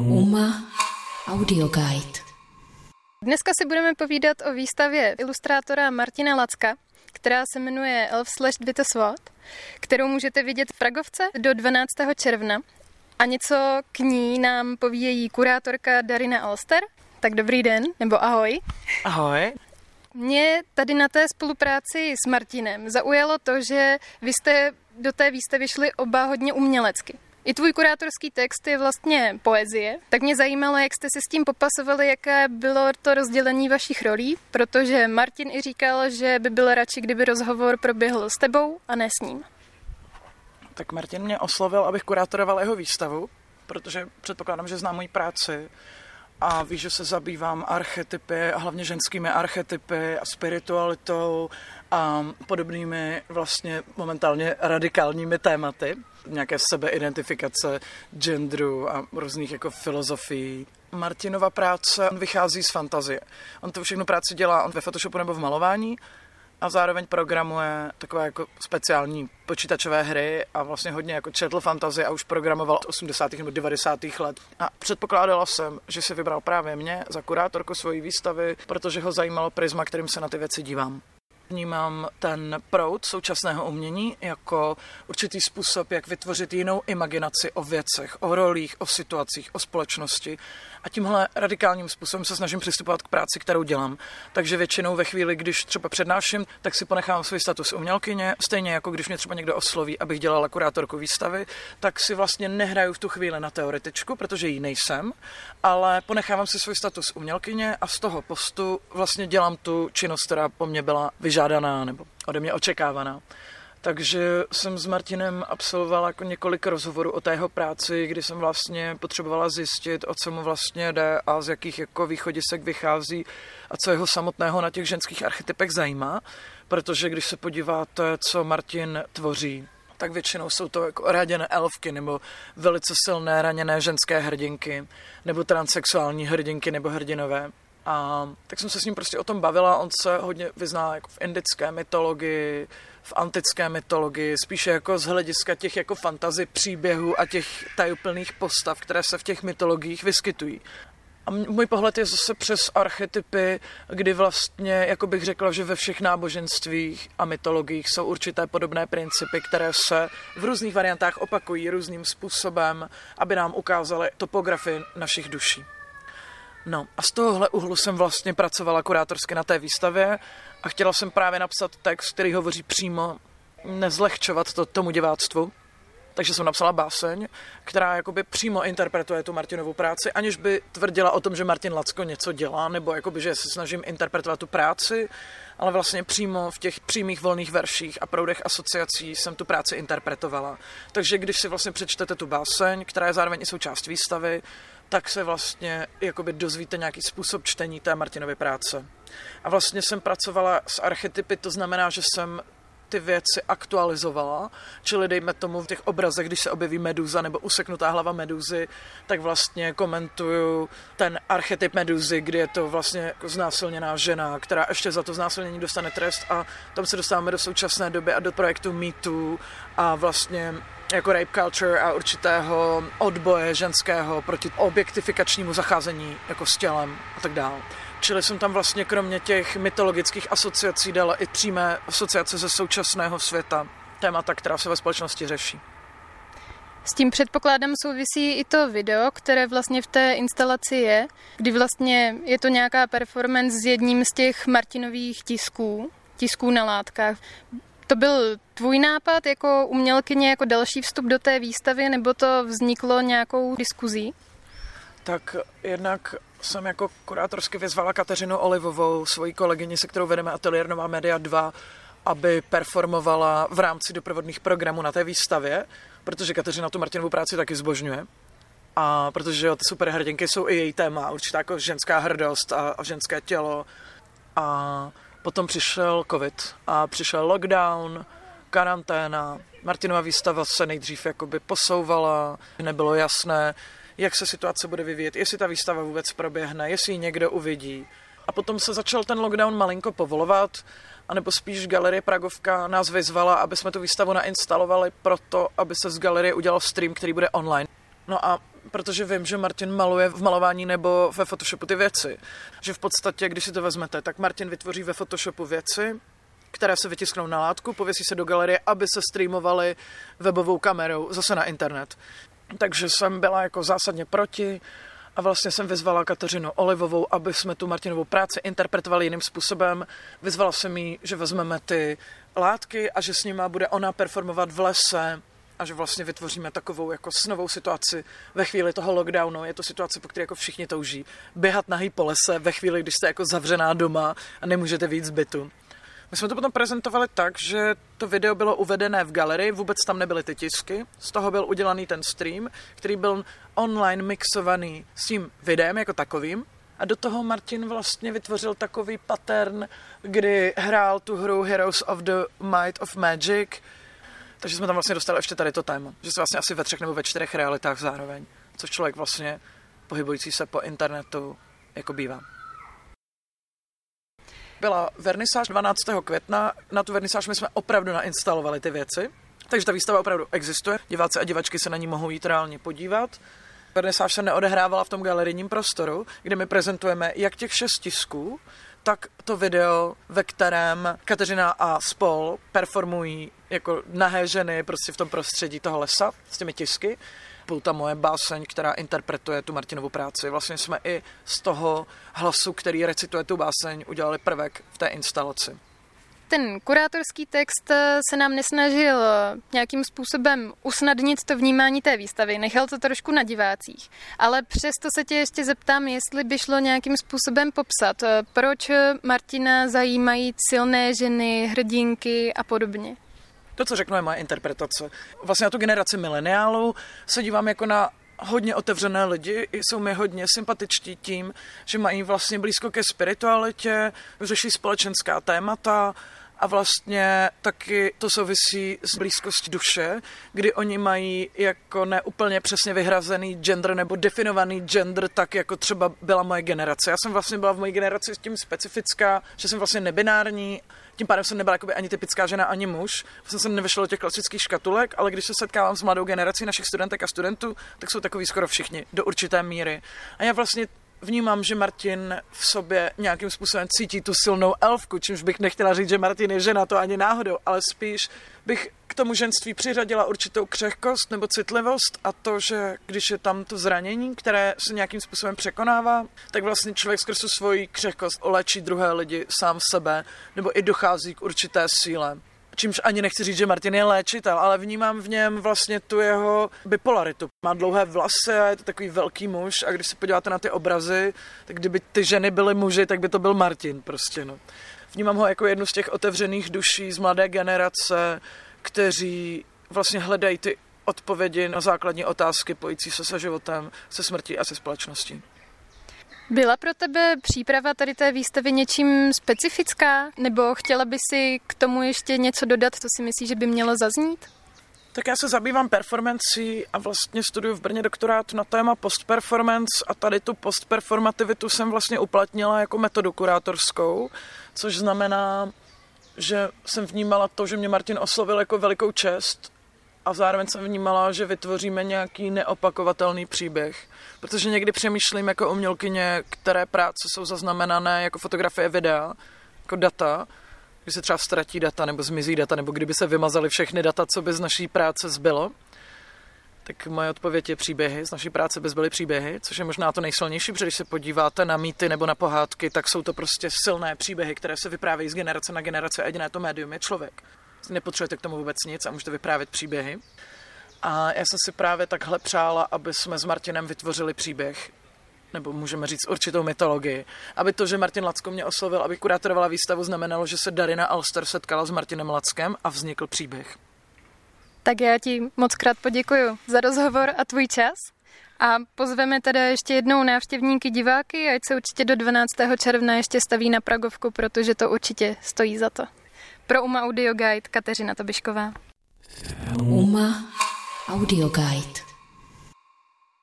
Uma Audio Guide. Dneska si budeme povídat o výstavě ilustrátora Martina Lacka, která se jmenuje Elf Slash Sword, kterou můžete vidět v Pragovce do 12. června. A něco k ní nám povíjejí kurátorka Darina Alster. Tak dobrý den, nebo ahoj. Ahoj. Mě tady na té spolupráci s Martinem zaujalo to, že vy jste do té výstavy šli oba hodně umělecky. I tvůj kurátorský text je vlastně poezie, tak mě zajímalo, jak jste si s tím popasovali, jaké bylo to rozdělení vašich rolí, protože Martin i říkal, že by byl radši, kdyby rozhovor proběhl s tebou a ne s ním. Tak Martin mě oslovil, abych kurátoroval jeho výstavu, protože předpokládám, že zná moji práci a ví, že se zabývám archetypy a hlavně ženskými archetypy a spiritualitou a podobnými vlastně momentálně radikálními tématy. Nějaké sebeidentifikace genderu a různých jako filozofií. Martinova práce vychází z fantazie. On to všechno práci dělá on ve Photoshopu nebo v malování a zároveň programuje takové jako speciální počítačové hry a vlastně hodně jako četl fantazie a už programoval od 80. nebo 90. let. A předpokládala jsem, že si vybral právě mě za kurátorku svojí výstavy, protože ho zajímalo prisma, kterým se na ty věci dívám. Vnímám ten proud současného umění jako určitý způsob, jak vytvořit jinou imaginaci o věcech, o rolích, o situacích, o společnosti. A tímhle radikálním způsobem se snažím přistupovat k práci, kterou dělám. Takže většinou ve chvíli, když třeba přednáším, tak si ponechám svůj status umělkyně, stejně jako když mě třeba někdo osloví, abych dělala kurátorku výstavy, tak si vlastně nehraju v tu chvíli na teoretičku, protože ji nejsem, ale ponechávám si svůj status umělkyně a z toho postu vlastně dělám tu činnost, která po mně byla vyžádaná nebo ode mě očekávaná. Takže jsem s Martinem absolvovala jako několik rozhovorů o té jeho práci, kdy jsem vlastně potřebovala zjistit, o co mu vlastně jde a z jakých jako východisek vychází a co jeho samotného na těch ženských archetypech zajímá. Protože když se podíváte, co Martin tvoří, tak většinou jsou to jako raděné elfky nebo velice silné raněné ženské hrdinky nebo transexuální hrdinky nebo hrdinové. A tak jsem se s ním prostě o tom bavila, on se hodně vyzná jako v indické mytologii, v antické mytologii, spíše jako z hlediska těch jako fantazy příběhů a těch tajuplných postav, které se v těch mytologiích vyskytují. A můj pohled je zase přes archetypy, kdy vlastně, jako bych řekla, že ve všech náboženstvích a mytologiích jsou určité podobné principy, které se v různých variantách opakují různým způsobem, aby nám ukázaly topografii našich duší. No a z tohohle uhlu jsem vlastně pracovala kurátorsky na té výstavě a chtěla jsem právě napsat text, který hovoří přímo, nezlehčovat to tomu diváctvu. Takže jsem napsala báseň, která jakoby přímo interpretuje tu Martinovou práci, aniž by tvrdila o tom, že Martin Lacko něco dělá, nebo jakoby, že se snažím interpretovat tu práci, ale vlastně přímo v těch přímých volných verších a proudech asociací jsem tu práci interpretovala. Takže když si vlastně přečtete tu báseň, která je zároveň i součást výstavy, tak se vlastně jakoby dozvíte nějaký způsob čtení té Martinovy práce. A vlastně jsem pracovala s archetypy, to znamená, že jsem ty věci aktualizovala, čili dejme tomu v těch obrazech, když se objeví meduza nebo useknutá hlava meduzy, tak vlastně komentuju ten archetyp meduzy, kdy je to vlastně jako znásilněná žena, která ještě za to znásilnění dostane trest a tam se dostáváme do současné doby a do projektu MeToo a vlastně jako rape culture a určitého odboje ženského proti objektifikačnímu zacházení jako s tělem a tak dále. Čili jsem tam vlastně kromě těch mytologických asociací dala i přímé asociace ze současného světa, témata, která se ve společnosti řeší. S tím předpokládám souvisí i to video, které vlastně v té instalaci je, kdy vlastně je to nějaká performance s jedním z těch Martinových tisků, tisků na látkách. To byl tvůj nápad jako umělkyně, jako další vstup do té výstavy, nebo to vzniklo nějakou diskuzí? Tak jednak jsem jako kurátorsky vyzvala Kateřinu Olivovou, svoji kolegyni, se kterou vedeme Atelier Nová Media 2, aby performovala v rámci doprovodných programů na té výstavě, protože Kateřina tu Martinovu práci taky zbožňuje. A protože jo, ty superhrdinky jsou i její téma, určitá jako ženská hrdost a, a ženské tělo. A potom přišel covid a přišel lockdown, karanténa. Martinova výstava se nejdřív jakoby posouvala, nebylo jasné, jak se situace bude vyvíjet, jestli ta výstava vůbec proběhne, jestli ji někdo uvidí. A potom se začal ten lockdown malinko povolovat, anebo spíš Galerie Pragovka nás vyzvala, aby jsme tu výstavu nainstalovali proto, aby se z galerie udělal stream, který bude online. No a protože vím, že Martin maluje v malování nebo ve Photoshopu ty věci. Že v podstatě, když si to vezmete, tak Martin vytvoří ve Photoshopu věci, které se vytisknou na látku, pověsí se do galerie, aby se streamovaly webovou kamerou zase na internet. Takže jsem byla jako zásadně proti a vlastně jsem vyzvala Kateřinu Olivovou, aby jsme tu Martinovou práci interpretovali jiným způsobem. Vyzvala jsem jí, že vezmeme ty látky a že s nima bude ona performovat v lese a že vlastně vytvoříme takovou jako snovou situaci ve chvíli toho lockdownu. Je to situace, po které jako všichni touží. Běhat nahý po lese ve chvíli, když jste jako zavřená doma a nemůžete víc bytu. My jsme to potom prezentovali tak, že to video bylo uvedené v galerii, vůbec tam nebyly ty tisky, z toho byl udělaný ten stream, který byl online mixovaný s tím videem jako takovým. A do toho Martin vlastně vytvořil takový pattern, kdy hrál tu hru Heroes of the Might of Magic, takže jsme tam vlastně dostali ještě tady to téma, že se vlastně asi ve třech nebo ve čtyřech realitách zároveň, což člověk vlastně pohybující se po internetu jako bývá byla vernisáž 12. května. Na tu vernisáž my jsme opravdu nainstalovali ty věci. Takže ta výstava opravdu existuje. Diváci a divačky se na ní mohou jít reálně podívat. Vernisáž se neodehrávala v tom galerijním prostoru, kde my prezentujeme jak těch šest tisků, tak to video, ve kterém Kateřina a spol performují jako nahé ženy prostě v tom prostředí toho lesa s těmi tisky byl ta moje báseň, která interpretuje tu Martinovu práci. Vlastně jsme i z toho hlasu, který recituje tu báseň, udělali prvek v té instalaci ten kurátorský text eh, se nám nesnažil eh, nějakým způsobem usnadnit to vnímání té výstavy, nechal to trošku na divácích. Ale přesto se tě ještě zeptám, jestli by šlo nějakým způsobem popsat, eh, proč Martina zajímají silné ženy, hrdinky a podobně. To, co řeknu, je moje interpretace. Vlastně na tu generaci mileniálů se dívám jako na hodně otevřené lidi, jsou mi hodně sympatičtí tím, že mají vlastně blízko ke spiritualitě, řeší společenská témata, a vlastně taky to souvisí s blízkostí duše, kdy oni mají jako neúplně přesně vyhrazený gender nebo definovaný gender, tak jako třeba byla moje generace. Já jsem vlastně byla v mojí generaci s tím specifická, že jsem vlastně nebinární, tím pádem jsem nebyla ani typická žena, ani muž. Vlastně jsem nevyšla do těch klasických škatulek, ale když se setkávám s mladou generací našich studentek a studentů, tak jsou takový skoro všichni do určité míry. A já vlastně vnímám, že Martin v sobě nějakým způsobem cítí tu silnou elfku, čímž bych nechtěla říct, že Martin je žena, to ani náhodou, ale spíš bych k tomu ženství přiřadila určitou křehkost nebo citlivost a to, že když je tam to zranění, které se nějakým způsobem překonává, tak vlastně člověk skrz svoji křehkost olečí druhé lidi sám sebe nebo i dochází k určité síle. Čímž ani nechci říct, že Martin je léčitel, ale vnímám v něm vlastně tu jeho bipolaritu. Má dlouhé vlasy a je to takový velký muž a když se podíváte na ty obrazy, tak kdyby ty ženy byly muži, tak by to byl Martin prostě, no. Vnímám ho jako jednu z těch otevřených duší z mladé generace, kteří vlastně hledají ty odpovědi na základní otázky pojící se se životem, se smrtí a se společností. Byla pro tebe příprava tady té výstavy něčím specifická? Nebo chtěla by si k tomu ještě něco dodat, co si myslíš, že by mělo zaznít? Tak já se zabývám performancí a vlastně studuju v Brně doktorát na téma postperformance a tady tu postperformativitu jsem vlastně uplatnila jako metodu kurátorskou, což znamená, že jsem vnímala to, že mě Martin oslovil jako velikou čest a zároveň jsem vnímala, že vytvoříme nějaký neopakovatelný příběh. Protože někdy přemýšlím jako umělkyně, které práce jsou zaznamenané jako fotografie videa, jako data, když se třeba ztratí data nebo zmizí data, nebo kdyby se vymazaly všechny data, co by z naší práce zbylo, tak moje odpověď je příběhy. Z naší práce by zbyly příběhy, což je možná to nejsilnější, protože když se podíváte na mýty nebo na pohádky, tak jsou to prostě silné příběhy, které se vyprávějí z generace na generace a jediné to médium je člověk. Nepotřebujete k tomu vůbec nic a můžete vyprávět příběhy. A já jsem si právě takhle přála, aby jsme s Martinem vytvořili příběh, nebo můžeme říct určitou mytologii. Aby to, že Martin Lacko mě oslovil, aby kurátorovala výstavu, znamenalo, že se Darina Alster setkala s Martinem Lackem a vznikl příběh. Tak já ti moc krát poděkuji za rozhovor a tvůj čas. A pozveme teda ještě jednou návštěvníky diváky, ať se určitě do 12. června ještě staví na Pragovku, protože to určitě stojí za to. Pro UMA Audio Guide Kateřina Tobišková. UMA Audio Guide.